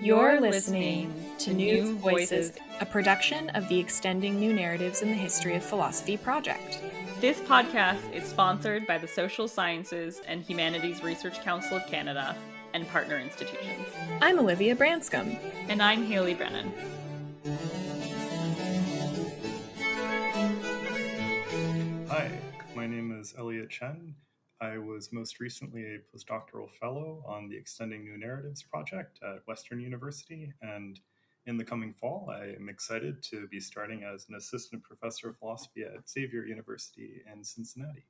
You're listening to New Voices, a production of the Extending New Narratives in the History of Philosophy project. This podcast is sponsored by the Social Sciences and Humanities Research Council of Canada and partner institutions. I'm Olivia Branscombe. And I'm Haley Brennan. Hi, my name is Elliot Chen. I was most recently a postdoctoral fellow on the Extending New Narratives project at Western University, and in the coming fall, I am excited to be starting as an assistant professor of philosophy at Xavier University in Cincinnati.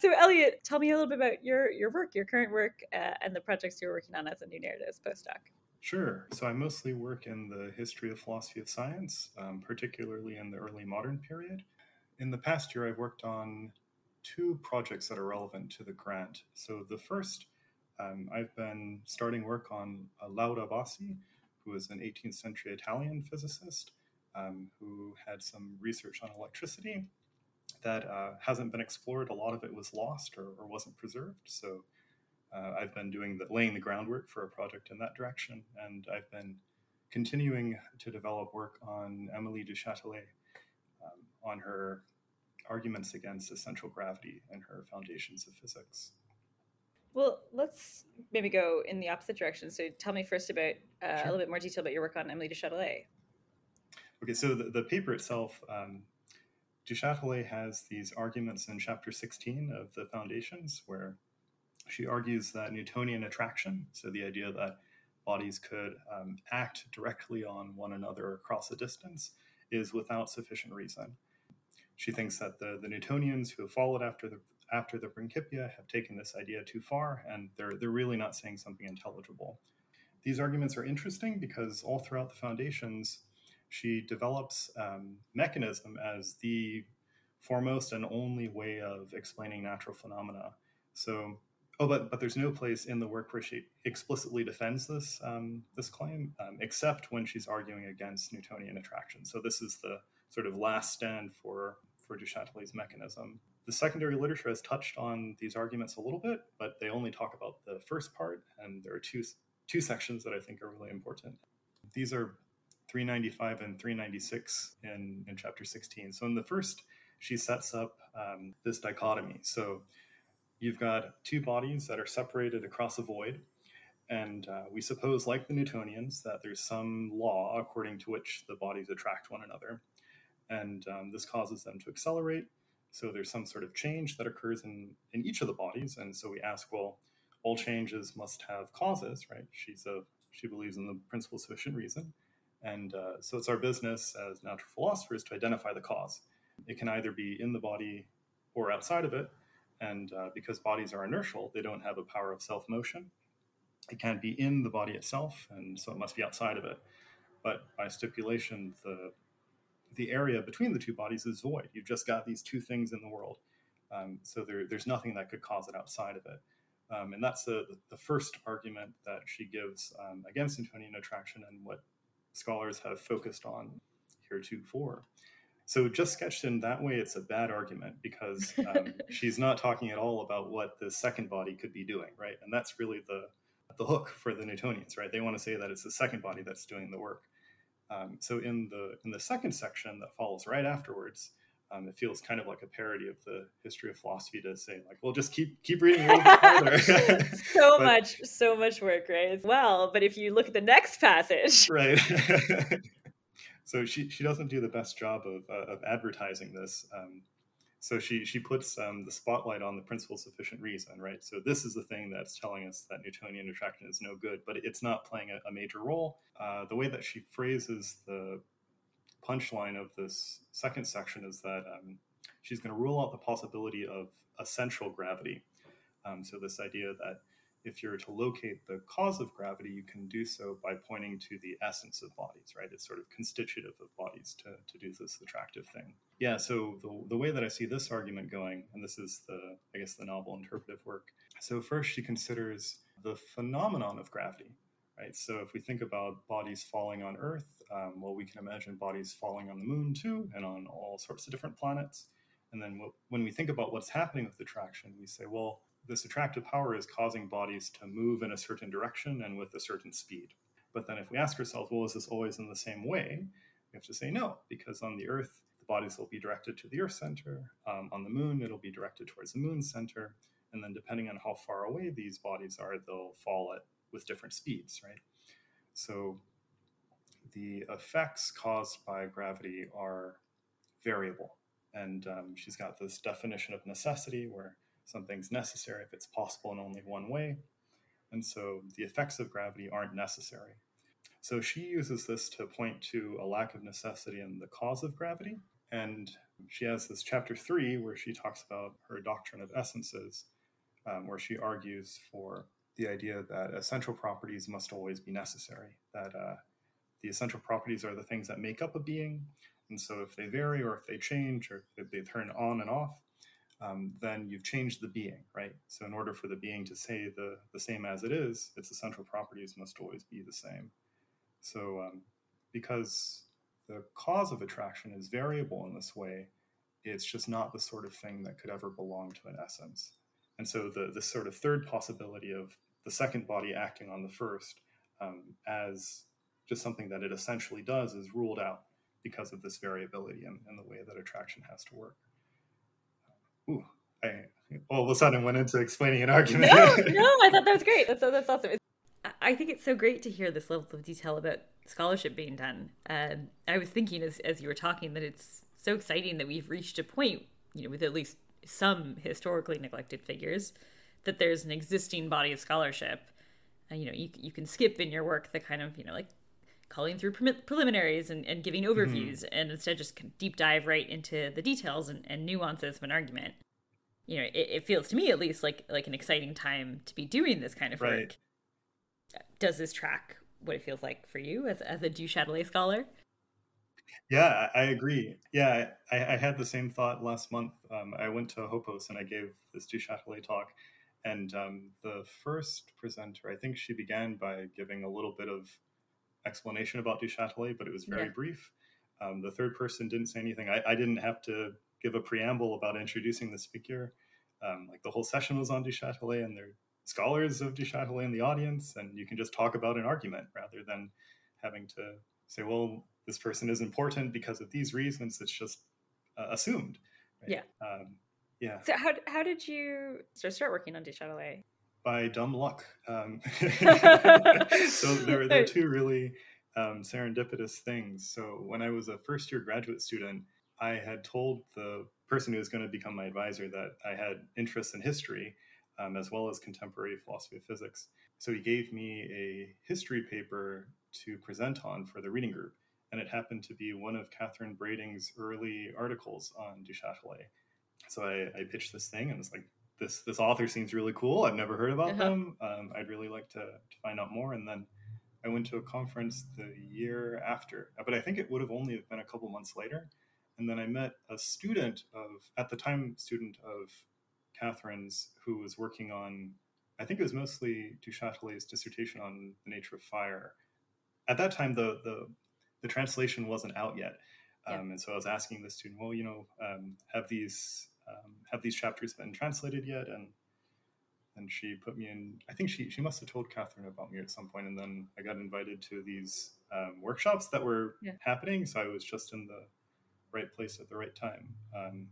So, Elliot, tell me a little bit about your, your work, your current work, uh, and the projects you're working on as a New Narratives postdoc. Sure. So, I mostly work in the history of philosophy of science, um, particularly in the early modern period. In the past year, I've worked on two projects that are relevant to the grant. So the first, um, I've been starting work on uh, Laura Bassi, who is an 18th century Italian physicist um, who had some research on electricity that uh, hasn't been explored. A lot of it was lost or, or wasn't preserved. So uh, I've been doing the laying the groundwork for a project in that direction, and I've been continuing to develop work on Émilie du Châtelet um, on her arguments against essential gravity and her foundations of physics. Well, let's maybe go in the opposite direction. So tell me first about uh, sure. a little bit more detail about your work on Émilie du Châtelet. Okay, so the, the paper itself, um, du Châtelet has these arguments in chapter 16 of the Foundations where she argues that Newtonian attraction, so the idea that bodies could um, act directly on one another across a distance, is without sufficient reason. She thinks that the, the Newtonians who have followed after the after the Principia have taken this idea too far, and they're they're really not saying something intelligible. These arguments are interesting because all throughout the foundations, she develops um, mechanism as the foremost and only way of explaining natural phenomena. So, oh, but but there's no place in the work where she explicitly defends this um, this claim, um, except when she's arguing against Newtonian attraction. So this is the sort of last stand for for Du Châtelet's mechanism. The secondary literature has touched on these arguments a little bit, but they only talk about the first part, and there are two, two sections that I think are really important. These are 395 and 396 in, in chapter 16. So in the first, she sets up um, this dichotomy. So you've got two bodies that are separated across a void, and uh, we suppose, like the Newtonians, that there's some law according to which the bodies attract one another and um, this causes them to accelerate. So there's some sort of change that occurs in, in each of the bodies. And so we ask, well, all changes must have causes, right? She's a, she believes in the principle of sufficient reason. And uh, so it's our business as natural philosophers to identify the cause. It can either be in the body or outside of it. And uh, because bodies are inertial, they don't have a power of self motion. It can't be in the body itself, and so it must be outside of it. But by stipulation, the the area between the two bodies is void. You've just got these two things in the world. Um, so there, there's nothing that could cause it outside of it. Um, and that's the, the first argument that she gives um, against Newtonian attraction and what scholars have focused on heretofore. So, just sketched in that way, it's a bad argument because um, she's not talking at all about what the second body could be doing, right? And that's really the the hook for the Newtonians, right? They want to say that it's the second body that's doing the work. Um, so in the in the second section that follows right afterwards, um, it feels kind of like a parody of the history of philosophy to say like, well, just keep keep reading a little bit further. so but, much, so much work, right? Well, but if you look at the next passage, right. so she she doesn't do the best job of uh, of advertising this. Um, so she she puts um, the spotlight on the principle of sufficient reason, right? So this is the thing that's telling us that Newtonian attraction is no good, but it's not playing a, a major role. Uh, the way that she phrases the punchline of this second section is that um, she's going to rule out the possibility of essential gravity. Um, so this idea that if you're to locate the cause of gravity, you can do so by pointing to the essence of bodies, right? It's sort of constitutive of bodies to, to do this attractive thing. Yeah, so the, the way that I see this argument going, and this is the, I guess, the novel interpretive work. So, first, she considers the phenomenon of gravity, right? So, if we think about bodies falling on Earth, um, well, we can imagine bodies falling on the moon too, and on all sorts of different planets. And then when we think about what's happening with attraction, we say, well, this attractive power is causing bodies to move in a certain direction and with a certain speed. But then if we ask ourselves, well, is this always in the same way? We have to say no, because on the Earth, the bodies will be directed to the Earth center. Um, on the moon, it'll be directed towards the moon center. And then depending on how far away these bodies are, they'll fall at with different speeds, right? So the effects caused by gravity are variable. And um, she's got this definition of necessity where something's necessary if it's possible in only one way. And so the effects of gravity aren't necessary. So she uses this to point to a lack of necessity in the cause of gravity. And she has this chapter three where she talks about her doctrine of essences, um, where she argues for the idea that essential properties must always be necessary, that uh, the essential properties are the things that make up a being. And so if they vary or if they change or if they turn on and off, um, then you've changed the being, right? So in order for the being to say the, the same as it is, its essential properties must always be the same. So um, because the cause of attraction is variable in this way, it's just not the sort of thing that could ever belong to an essence. And so the, the sort of third possibility of the second body acting on the first um, as just something that it essentially does is ruled out because of this variability and, and the way that attraction has to work. Ooh, I all of a sudden went into explaining an argument. No, no, I thought that was great. That's that's awesome. I think it's so great to hear this level of detail about scholarship being done. Um, I was thinking as as you were talking that it's so exciting that we've reached a point, you know, with at least some historically neglected figures, that there's an existing body of scholarship. And, you know, you you can skip in your work the kind of you know like calling through preliminaries and, and giving mm-hmm. overviews mm-hmm. and instead just deep dive right into the details and, and nuances of an argument you know it, it, feels to me at least like like an exciting time to be doing this kind of right. work does this track what it feels like for you as, as a du châtelet scholar yeah i agree yeah i, I had the same thought last month um, i went to HOPOS and i gave this du châtelet talk and um, the first presenter i think she began by giving a little bit of explanation about Du Châtelet, but it was very yeah. brief. Um, the third person didn't say anything. I, I, didn't have to give a preamble about introducing the speaker. Um, like the whole session was on Du Châtelet, and there scholars of Du Châtelet in the audience, and you can just talk about an argument rather than having to say, well, this person is important because of these reasons. It's just uh, assumed. Right? Yeah. Um, yeah. So how, how did you start working on Du Châtelet? by dumb luck. Um, so there, there are two really um, serendipitous things. So when I was a first year graduate student, I had told the person who was going to become my advisor that I had interests in history um, as well as contemporary philosophy of physics. So he gave me a history paper to present on for the reading group. And it happened to be one of Katherine Brading's early articles on Du Châtelet. So I, I pitched this thing and was like, this this author seems really cool. I've never heard about uh-huh. them. Um, I'd really like to, to find out more. And then I went to a conference the year after, but I think it would have only been a couple months later. And then I met a student of, at the time, student of Katherine's who was working on, I think it was mostly Du Châtelet's dissertation on the nature of fire. At that time, the the, the translation wasn't out yet. Um, yeah. And so I was asking the student, well, you know, um, have these um, have these chapters been translated yet? And and she put me in. I think she she must have told Katherine about me at some point, and then I got invited to these um, workshops that were yeah. happening. So I was just in the right place at the right time. Um,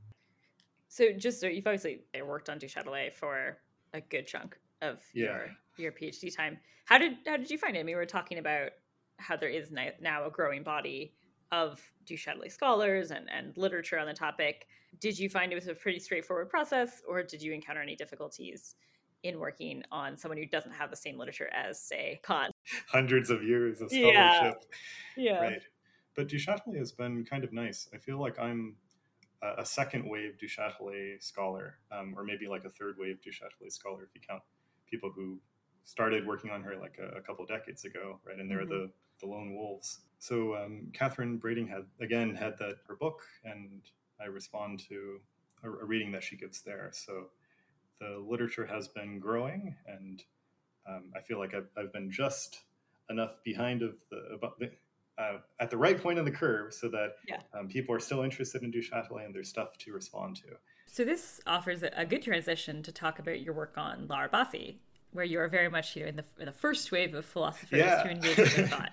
so just so you've obviously worked on Du Châtelet for a good chunk of yeah. your your PhD time. How did how did you find it? I mean, we were talking about how there is now a growing body of Du Châtelet scholars and, and literature on the topic. Did you find it was a pretty straightforward process, or did you encounter any difficulties in working on someone who doesn't have the same literature as, say, Kant? Hundreds of years of scholarship. Yeah. yeah. Right. But Du Châtelet has been kind of nice. I feel like I'm a second wave Du Châtelet scholar, um, or maybe like a third wave Du Châtelet scholar if you count people who started working on her like a, a couple decades ago, right? And they're mm-hmm. the the lone wolves. So um, Katherine Brading had again had that her book, and I respond to a, a, reading that she gives there. So the literature has been growing, and um, I feel like I've, I've, been just enough behind of the about the, uh, at the right point in the curve so that yeah. um, people are still interested in Du Châtelet and there's stuff to respond to. So this offers a good transition to talk about your work on Laura Bassi, where you are very much you know in the, in the first wave of philosophers Yeah. to engage with their thought.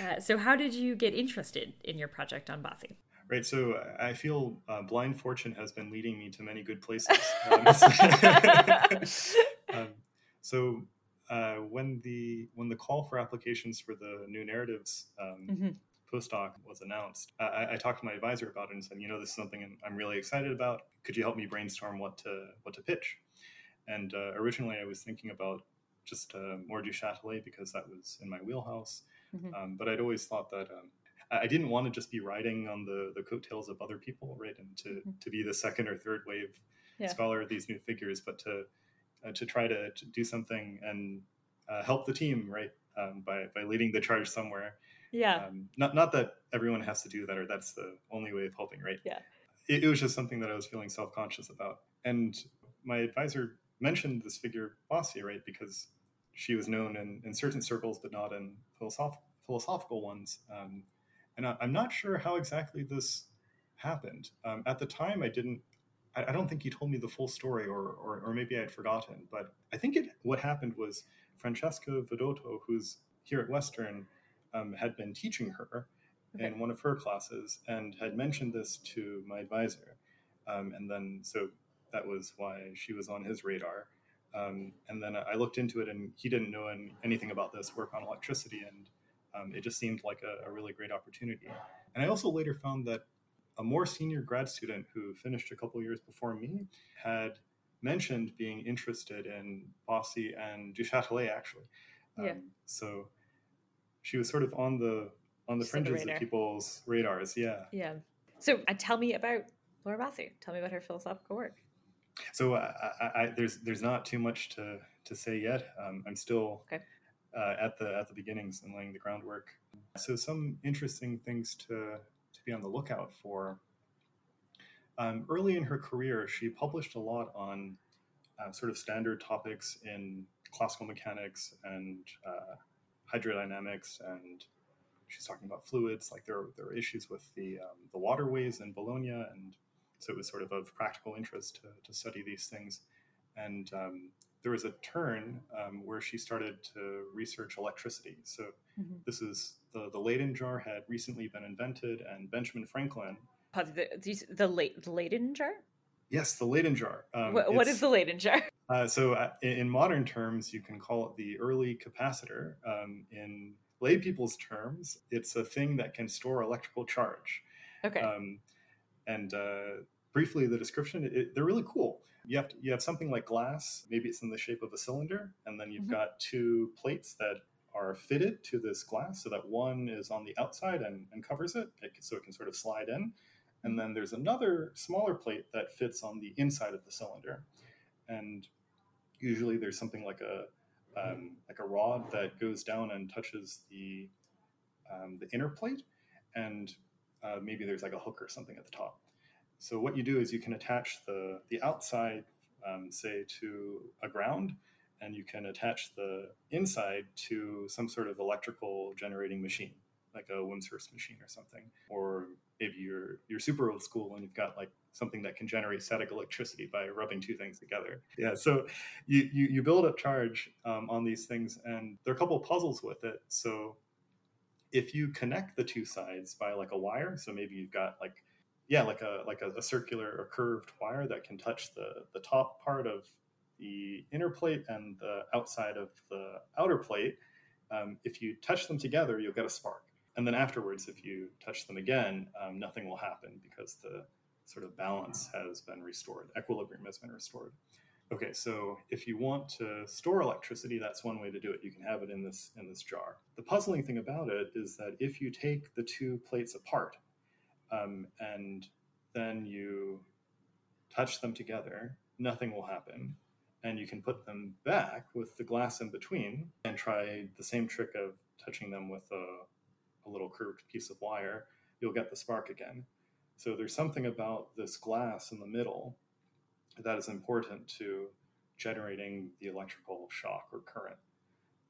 Uh, so, how did you get interested in your project on Bassi? Right, so I feel uh, blind fortune has been leading me to many good places. Um, um, so uh, when the when the call for applications for the new narratives um, Mhm. postdoc was announced, I- I, talked to my advisor about it and said, you know, this is something I'm- really excited about. Could you help me brainstorm what to what to pitch? And uh, originally, I was thinking about just uh, more du Châtelet because that was in my wheelhouse. Mhm. Um, but I'd always thought that um, I didn't want to just be riding on the, the coattails of other people, right? And to, Mhm. to be the second or third wave Yeah. scholar of these new figures, but to uh, to try to, to do something and uh, help the team, right? Um, by, by leading the charge somewhere. Yeah. Um, not not that everyone has to do that, or that's the only way of helping, right? Yeah. It, it was just something that I was feeling self conscious about, and my advisor mentioned this figure Bassi, right? Because she was known in, in certain circles, but not in philosoph- philosophical ones. Um, and I, I'm not sure how exactly this happened. Um, at the time, I didn't. I, I don't think he told me the full story, or, or or maybe I'd forgotten. But I think it. What happened was Francesca Vidotto, who's here at Western, um, had been teaching her Okay. in one of her classes and had mentioned this to my advisor. Um, and then, so that was why she was on his radar. Um, and then I looked into it, and he didn't know an- anything about this work on electricity, and um, it just seemed like a, a really great opportunity. And I also later found that a more senior grad student who finished a couple years before me had mentioned being interested in Bassi and Du Châtelet, actually. Um, Yeah. So she was sort of on the on the Just on the fringes of people's radars. Yeah. Yeah. So, uh, tell me about Laura Bassi. Tell me about her philosophical work. So I, I, I, there's there's not too much to, to say yet. Um, I'm still Okay. uh, at the at the beginnings and laying the groundwork. So some interesting things to to be on the lookout for. Um, early in her career, she published a lot on uh, sort of standard topics in classical mechanics and uh, hydrodynamics, and she's talking about fluids. Like there, there were issues with the um, the waterways in Bologna, and so it was sort of of practical interest to, to study these things. And um, there was a turn um, where she started to research electricity. So Mhm. this is the the Leyden jar had recently been invented, and Benjamin Franklin. Pause. The, do you s- the, the Leyden jar? Yes, the Leyden jar. Um, what, what is the Leyden jar? Uh, so, uh, in, in modern terms, you can call it the early capacitor. Um, in lay people's terms, it's a thing that can store electrical charge. Okay. Um, and uh, briefly, the description it, they're really cool. You have to, you have something like glass. Maybe it's in the shape of a cylinder, and then you've Mhm. got two plates that are fitted to this glass, so that one is on the outside and, and covers it, it, so it can sort of slide in. And then there's another smaller plate that fits on the inside of the cylinder, and usually there's something like a um, like a rod that goes down and touches the um, the inner plate, and uh, maybe there's like a hook or something at the top. So what you do is you can attach the the outside, um, say, to a ground, and you can attach the inside to some sort of electrical generating machine, like a Wimshurst machine or something, or maybe you're you're super old school and you've got like something that can generate static electricity by rubbing two things together. Yeah, so you you, you build up charge um, on these things, and there are a couple of puzzles with it. So if you connect the two sides by like a wire, so maybe you've got like yeah, like a like a, a circular or curved wire that can touch the the top part of the inner plate and the outside of the outer plate. Um, if you touch them together, you'll get a spark. And then afterwards, if you touch them again, um, nothing will happen because the sort of balance has been restored, equilibrium has been restored. Okay, so if you want to store electricity, that's one way to do it. You can have it in this in this jar. The puzzling thing about it is that if you take the two plates apart um, and then you touch them together, nothing will happen. And you can put them back with the glass in between and try the same trick of touching them with a, a little curved piece of wire. You'll get the spark again. So there's something about this glass in the middle that is important to generating the electrical shock or current.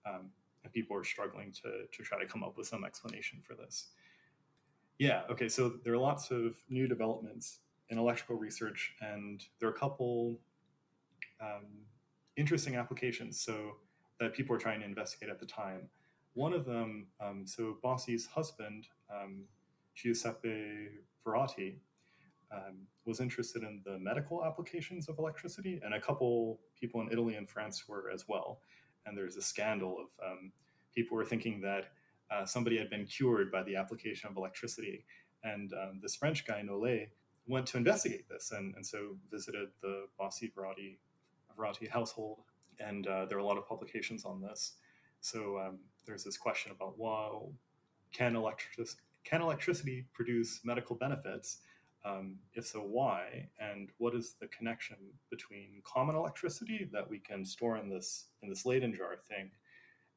Um, and people are struggling to, to try to come up with some explanation for this. Yeah, okay, so there are lots of new developments in electrical research, and there are a couple um, interesting applications so that people are trying to investigate at the time. One of them, um, so Bassi's husband, um, Giuseppe Veratti, um, was interested in the medical applications of electricity, and a couple people in Italy and France were as well. And there's a scandal of um, people were thinking that uh, somebody had been cured by the application of electricity. And um, this French guy, Nollet, went to investigate this and, and so visited the Bassi Veratti household. And uh, there are a lot of publications on this. So um, there's this question about, well, can, electric- can electricity produce medical benefits? Um, if so, why? And what is the connection between common electricity that we can store in this in this Leyden jar thing,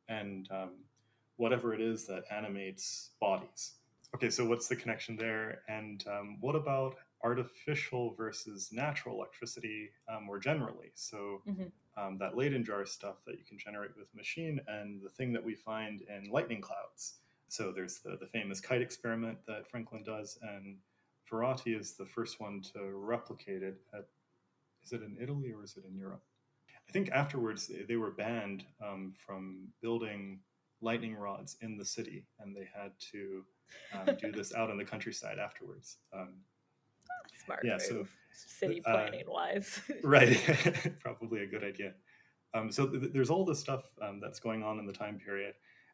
and um, whatever it is that animates bodies? Okay, so what's the connection there? And um, what about artificial versus natural electricity um, more generally? So mm-hmm. Um, that Leyden jar stuff that you can generate with machine, and the thing that we find in lightning clouds. So there's the, the famous kite experiment that Franklin does, and Veratti is the first one to replicate it at, is it in Italy or is it in Europe? I think afterwards they, they were banned um, from building lightning rods in the city, and they had to um, do this out in the countryside afterwards. Um, Smart. Yeah. Move. So city uh, planning uh, wise. right. Probably a good idea. Um, so th- there's all this stuff um, that's going on in the time period.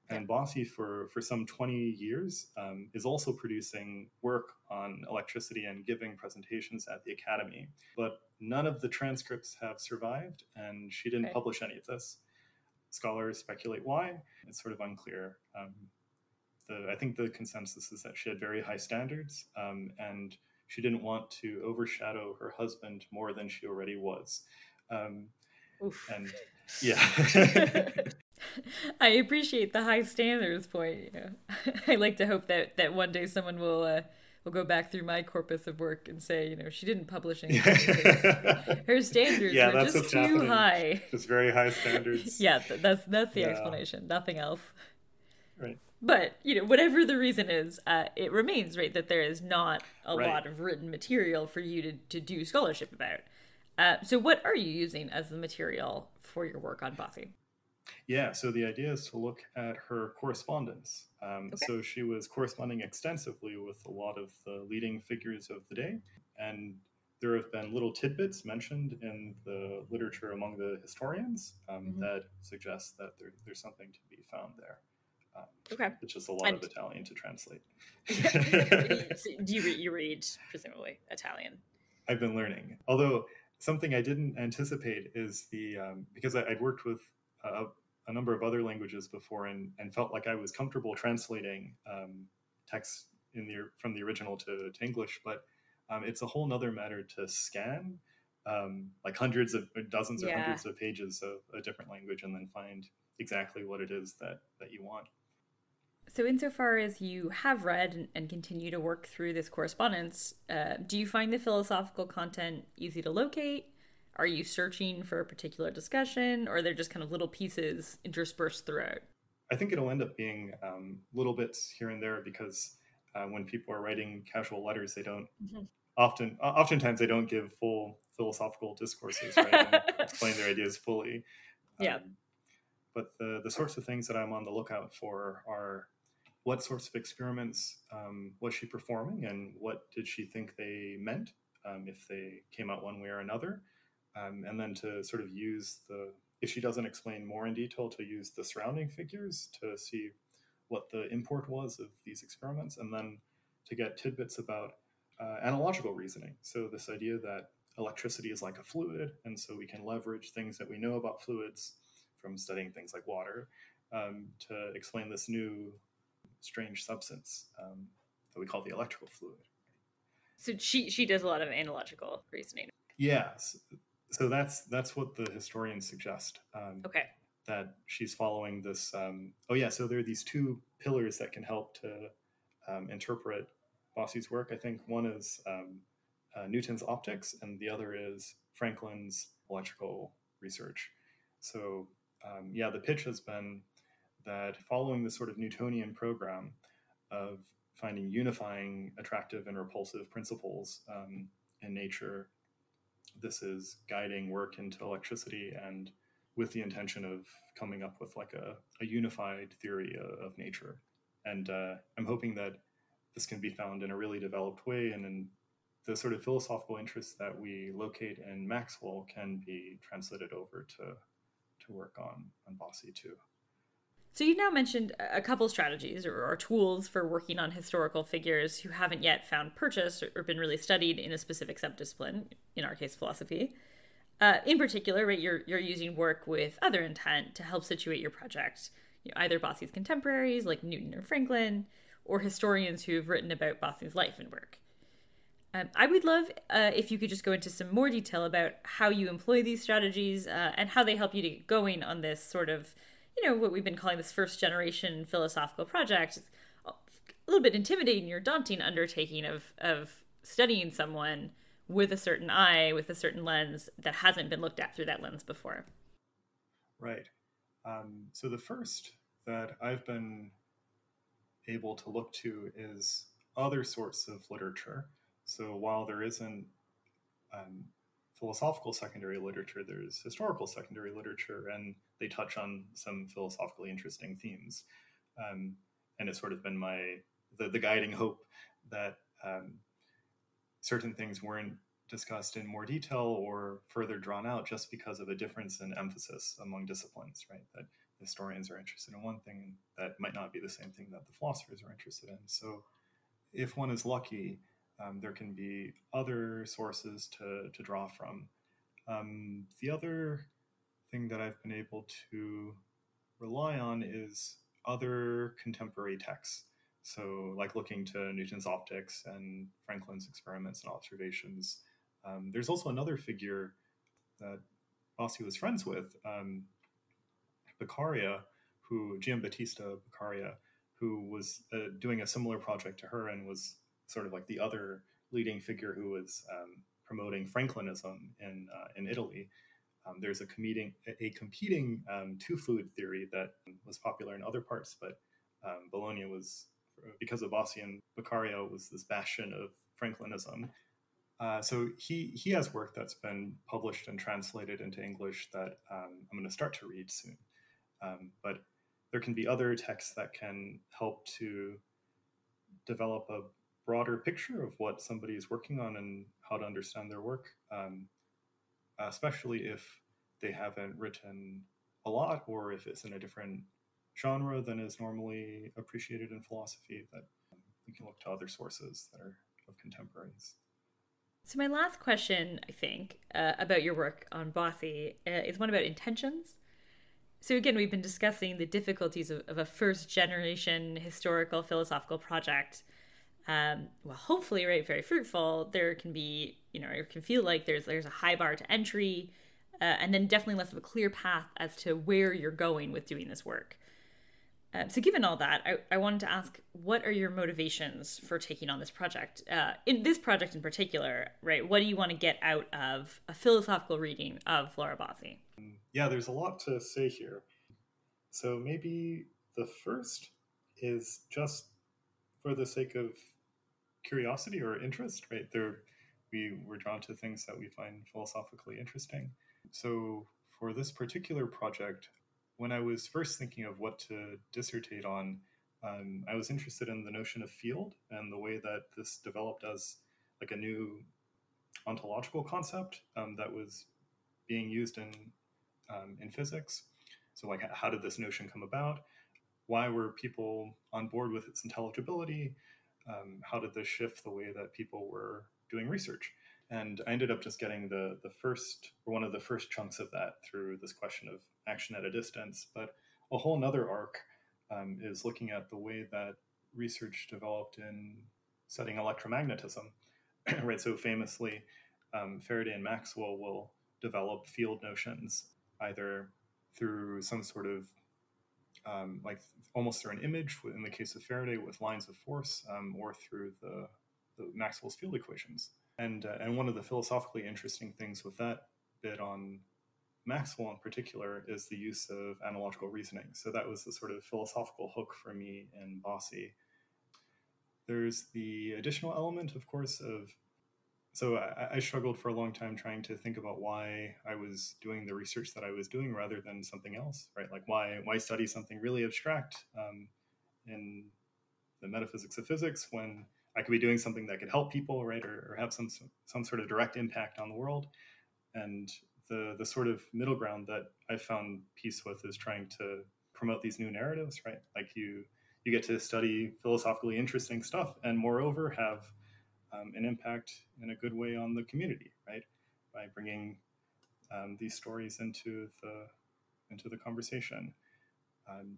And Bassi for, for some 20 years, um, is also producing work on electricity and giving presentations at the Academy. But none of the transcripts have survived, and she didn't okay. publish any of this. Scholars speculate why. It's sort of unclear. Um, the, I think the consensus is that she had very high standards, um, and she didn't want to overshadow her husband more than she already was. Um, and yeah. I appreciate the high standards point. You know, I like to hope that that one day someone will uh, will go back through my corpus of work and say, you know, she didn't publish anything. Her standards yeah, were just too happening. high. Just very high standards. yeah, that's that's the yeah. explanation. Nothing else. Right. But you know, whatever the reason is, uh, it remains right that there is not a right. lot of written material for you to to do scholarship about. Uh, so, what are you using as the material for your work on Bassi? Yeah, so the idea is to look at her correspondence. Um, okay. So she was corresponding extensively with a lot of the leading figures of the day, and there have been little tidbits mentioned in the literature among the historians um, mm-hmm. that suggest that there, there's something to be found there. Um, okay. It's just a lot and... of Italian to translate. Do you read, you read presumably Italian? I've been learning. Although something I didn't anticipate is the um, because I, would worked with a, a number of other languages before and, and felt like I was comfortable translating um, text in the from the original to, to English, but um, it's a whole nother matter to scan um, like hundreds of dozens or yeah. hundreds of pages of a different language and then find exactly what it is that that you want. So, insofar as you have read and, and continue to work through this correspondence, uh, do you find the philosophical content easy to locate? Are you searching for a particular discussion, or they're just kind of little pieces interspersed throughout? I think it'll end up being um, little bits here and there because uh, when people are writing casual letters, they don't mm-hmm. often, oftentimes, they don't give full philosophical discourses, right? and explain their ideas fully. Yeah. Um, but the the sorts of things that I'm on the lookout for are what sorts of experiments um, was she performing, and what did she think they meant um, if they came out one way or another um, and then to sort of use the if she doesn't explain more in detail to use the surrounding figures to see what the import was of these experiments and then to get tidbits about uh, analogical reasoning. So this idea that electricity is like a fluid and so we can leverage things that we know about fluids from studying things like water um, to explain this new strange substance um, that we call the electrical fluid. So she she does a lot of analogical reasoning. Yes. so that's that's what the historians suggest. Um, okay. That she's following this. Um, oh yeah, so there are these two pillars that can help to um, interpret Bassi's work. I think one is um, uh, Newton's optics, and the other is Franklin's electrical research. So um, yeah, the pitch has been that following the sort of Newtonian program of finding unifying, attractive, and repulsive principles um, in nature this is guiding work into electricity and with the intention of coming up with like a, a unified theory of, nature. And uh, I'm hoping that this can be found in a really developed way and in the sort of philosophical interests that we locate in Maxwell can be translated over to to work on on Bassi too. So you've now mentioned a couple strategies or, or, tools for working on historical figures who haven't yet found purchase or, or been really studied in a specific subdiscipline, in our case, philosophy. Uh, in particular, right, you're you're using work with other intent to help situate your project. You know, either Bassi's contemporaries like Newton or Franklin, or historians who have written about Bassi's life and work. Um, I would love uh, if you could just go into some more detail about how you employ these strategies uh, and how they help you to get going on this sort of, you know, what we've been calling this first generation philosophical project. It's a little bit intimidating or daunting undertaking of of studying someone with a certain eye, with a certain lens that hasn't been looked at through that lens before. Right. Um, so the first that I've been able to look to is other sorts of literature so while there isn't um, philosophical secondary literature, there's historical secondary literature, and they touch on some philosophically interesting themes. Um, and it's sort of been my the, the guiding hope that um, certain things weren't discussed in more detail or further drawn out just because of a difference in emphasis among disciplines, right? That historians are interested in one thing that might not be the same thing that the philosophers are interested in. So if one is lucky, um, there can be other sources to, to draw from. Um, the other thing that I've been able to rely on is other contemporary texts. So, like looking to Newton's optics and Franklin's experiments and observations. Um, there's also another figure that Bassi was friends with, um, Beccaria, who Giambattista Beccaria, who was uh, doing a similar project to her and was sort of like the other leading figure who was um, promoting Franklinism in uh, in Italy. Um, there's a competing a competing um, two fluid theory that was popular in other parts, but um, Bologna was because of Bassi and Beccaria was this bastion of Franklinism. Uh, so he he has work that's been published and translated into English that um, I'm going to start to read soon. Um, but there can be other texts that can help to develop a broader picture of what somebody is working on and how to understand their work, um, especially if they haven't written a lot or if it's in a different genre than is normally appreciated in philosophy, that um, we can look to other sources that are of contemporaries. So, my last question, I think, uh, about your work on Bassi uh, is one about intentions. So, again, we've been discussing the difficulties of, of a first generation historical philosophical project um, well, hopefully, right, very fruitful. There can be, you know, it can feel like there's there's a high bar to entry, uh, and then definitely less of a clear path as to where you're going with doing this work. Uh, so, given all that, I, I wanted to ask, what are your motivations for taking on this project? Uh, in this project in particular, right? What do you want to get out of a philosophical reading of Laura Bassi? Yeah, there's a lot to say here. So maybe the first is just for the sake of curiosity or interest, right? There, we were drawn to things that we find philosophically interesting. So for this particular project, when I was first thinking of what to dissertate on, um, I was interested in the notion of field and the way that this developed as like a new ontological concept um, that was being used in um, in physics. So, like, how did this notion come about? Why were people on board with its intelligibility? Um, how did this shift the way that people were doing research? And I ended up just getting the the first one of the first chunks of that through this question of action at a distance. But a whole nother arc um, is looking at the way that research developed in studying electromagnetism. right. So famously, um, Faraday and Maxwell will develop field notions either through some sort of um, like almost through an image in the case of Faraday with lines of force um, or through the, the, Maxwell's field equations. And, uh, and one of the philosophically interesting things with that bit on Maxwell in particular is the use of analogical reasoning. So that was the sort of philosophical hook for me in Bassi. There's the additional element, of course, of so I, I, struggled for a long time trying to think about why I was doing the research that I was doing rather than something else, right? Like why why study something really abstract um, in the metaphysics of physics when I could be doing something that could help people, right, or, or have some some sort of direct impact on the world. And the the sort of middle ground that I found peace with is trying to promote these new narratives, right? Like you you get to study philosophically interesting stuff, and moreover have um, an impact in a good way on the community, right? By bringing um, these stories into the into the conversation. Um,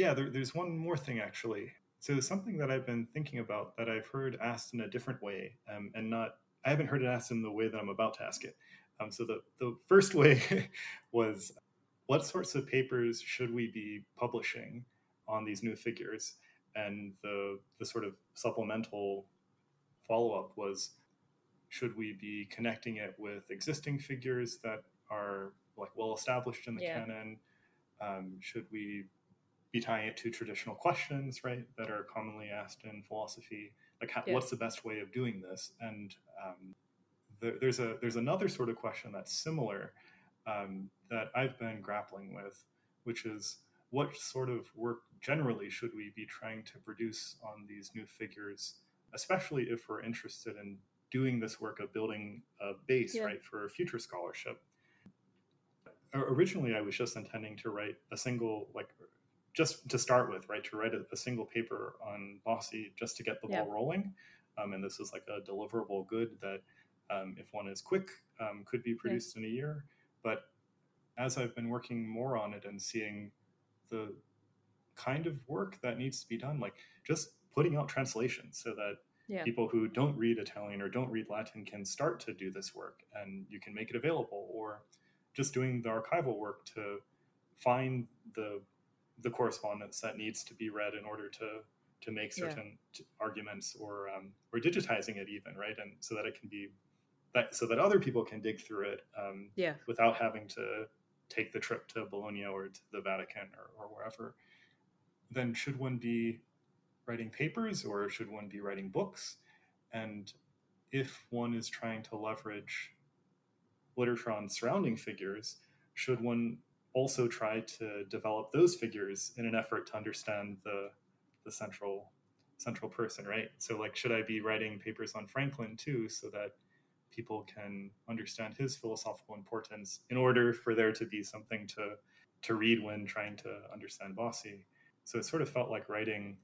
yeah, there, there's one more thing actually. So something that I've been thinking about that I've heard asked in a different way, um, and not I haven't heard it asked in the way that I'm about to ask it. Um, so the the first way was, what sorts of papers should we be publishing on these new figures? And the the sort of supplemental follow up was should we be connecting it with existing figures that are like well established in the yeah. canon? Um, should we be tying it to traditional questions, right, that are commonly asked in philosophy? Like, how, yeah. what's the best way of doing this? And um, the, there's a there's another sort of question that's similar um, that I've been grappling with, which is what sort of work generally should we be trying to produce on these new figures especially if we're interested in doing this work of building a base, yeah. right, for future scholarship. Originally, I was just intending to write a single, like, just to start with, right, to write a, a single paper on Bassi just to get the yeah. ball rolling. Um, and this is like a deliverable good that, um, if one is quick, um, could be produced yeah. in a year. But as I've been working more on it and seeing the kind of work that needs to be done, like just putting out translations so that yeah. people who don't read Italian or don't read Latin can start to do this work and you can make it available or just doing the archival work to find the the correspondence that needs to be read in order to to make certain yeah. arguments or um, or digitizing it even right and so that it can be that so that other people can dig through it um, yeah. without having to take the trip to Bologna or to the Vatican or, or wherever then should one be writing papers or should one be writing books? And if one is trying to leverage literature on surrounding figures, should one also try to develop those figures in an effort to understand the the central central person, right? So like should I be writing papers on Franklin too so that people can understand his philosophical importance in order for there to be something to to read when trying to understand Bassi. So it sort of felt like writing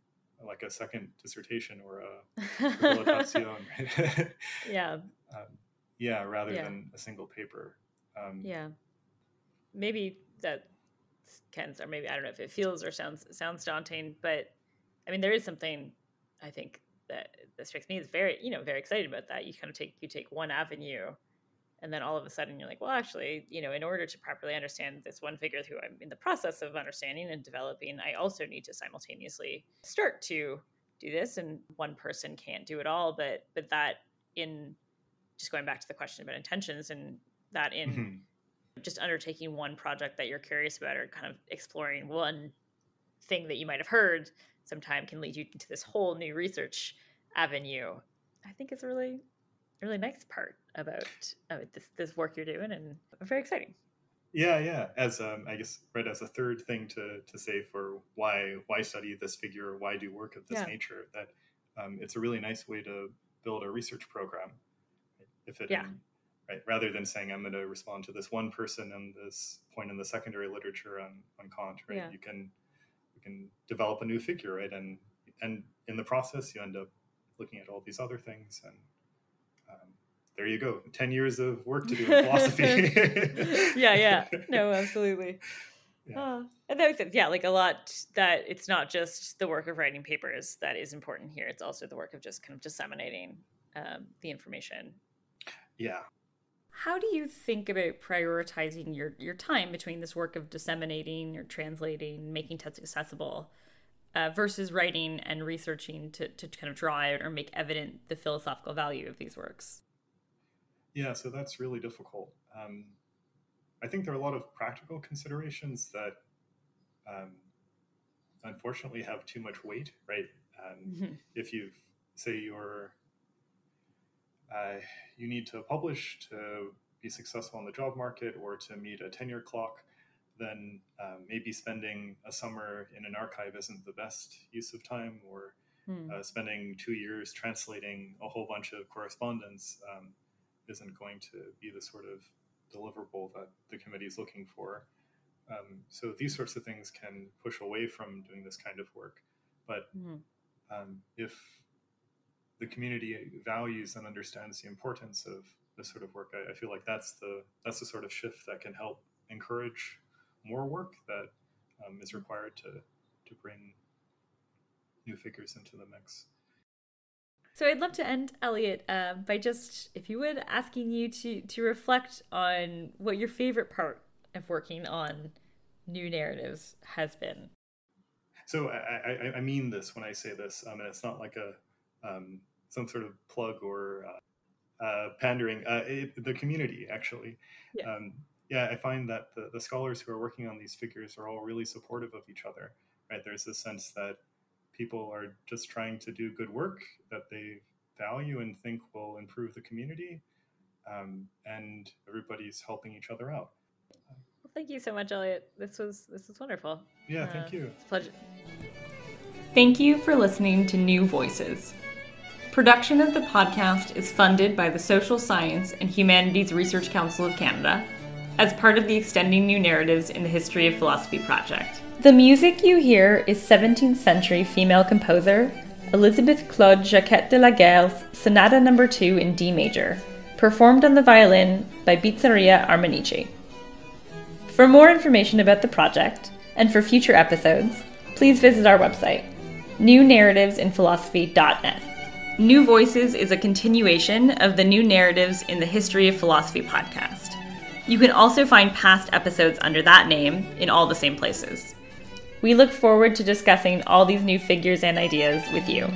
like a second dissertation or a yeah. Um, yeah, rather yeah. than a single paper. Um, yeah. Maybe that Ken's, or maybe I don't know if it feels or sounds sounds daunting, but I mean there is something I think that that strikes me is very you know very excited about that. You kind of take you take one avenue and then all of a sudden you're like well actually you know in order to properly understand this one figure who i'm in the process of understanding and developing i also need to simultaneously start to do this. And one person can't do it all but but that in just going back to the question about intentions and that in mm-hmm. just undertaking one project that you're curious about or kind of exploring one thing that you might have heard sometime can lead you into this whole new research avenue. I think it's a really really nice part about uh, this this work you're doing, and very exciting. Yeah, yeah. As um, I guess, right, as a third thing to to say for why why study this figure, why do work of this yeah. nature, that um, it's a really nice way to build a research program. If it, yeah. right, rather than saying I'm going to respond to this one person and this point in the secondary literature on on Kant, right? Yeah. You can you can develop a new figure, right, and and in the process you end up looking at all these other things and um, there you go 10 years of work to do in philosophy. Yeah yeah. No absolutely. Yeah. Uh, and that makes sense. Yeah like a lot that it's not just the work of writing papers that is important here. It's also the work of just kind of disseminating um, the information. Yeah. How do you think about prioritizing your, your time between this work of disseminating or translating making texts accessible uh, versus writing and researching to, to kind of draw out or make evident the philosophical value of these works? Yeah, so that's really difficult. Um, I think there are a lot of practical considerations that um, unfortunately have too much weight, right? Um, mm-hmm. If you say you're uh, you need to publish to be successful in the job market or to meet a tenure clock, then uh, maybe spending a summer in an archive isn't the best use of time, or hmm. uh, spending two years translating a whole bunch of correspondence um, isn't going to be the sort of deliverable that the committee is looking for. Um, so these sorts of things can push away from doing this kind of work. But mm-hmm. um, if the community values and understands the importance of this sort of work, I, I, feel like that's the that's the sort of shift that can help encourage more work that um, is required to to bring new figures into the mix. So I'd love to end, Elliot, uh, by just, if you would, asking you to to reflect on what your favorite part of working on new narratives has been. So I, I, I mean this when I say this, um, and it's not like a um, some sort of plug or uh, uh, pandering. Uh, it, the community actually. Yeah. Um, yeah, I find that the, the scholars who are working on these figures are all really supportive of each other. Right, there's this sense that people are just trying to do good work that they value and think will improve the community, um, and everybody's helping each other out. Well, thank you so much, Elliot. This was this was wonderful. Yeah, uh, thank you. It's a pleasure. Thank you for listening to New Voices. Production of the podcast is funded by the Social Science and Humanities Research Council of Canada as part of the Extending New Narratives in the History of Philosophy project. The music you hear is 17th century female composer Elizabeth Claude Jacquet de la Guerre's Sonata No. 2 in D major, performed on the violin by Bizzaria Armanici. For more information about the project, and for future episodes, please visit our website, newnarrativesinphilosophy.net. New Voices is a continuation of the New Narratives in the History of Philosophy podcast. You can also find past episodes under that name in all the same places. We look forward to discussing all these new figures and ideas with you.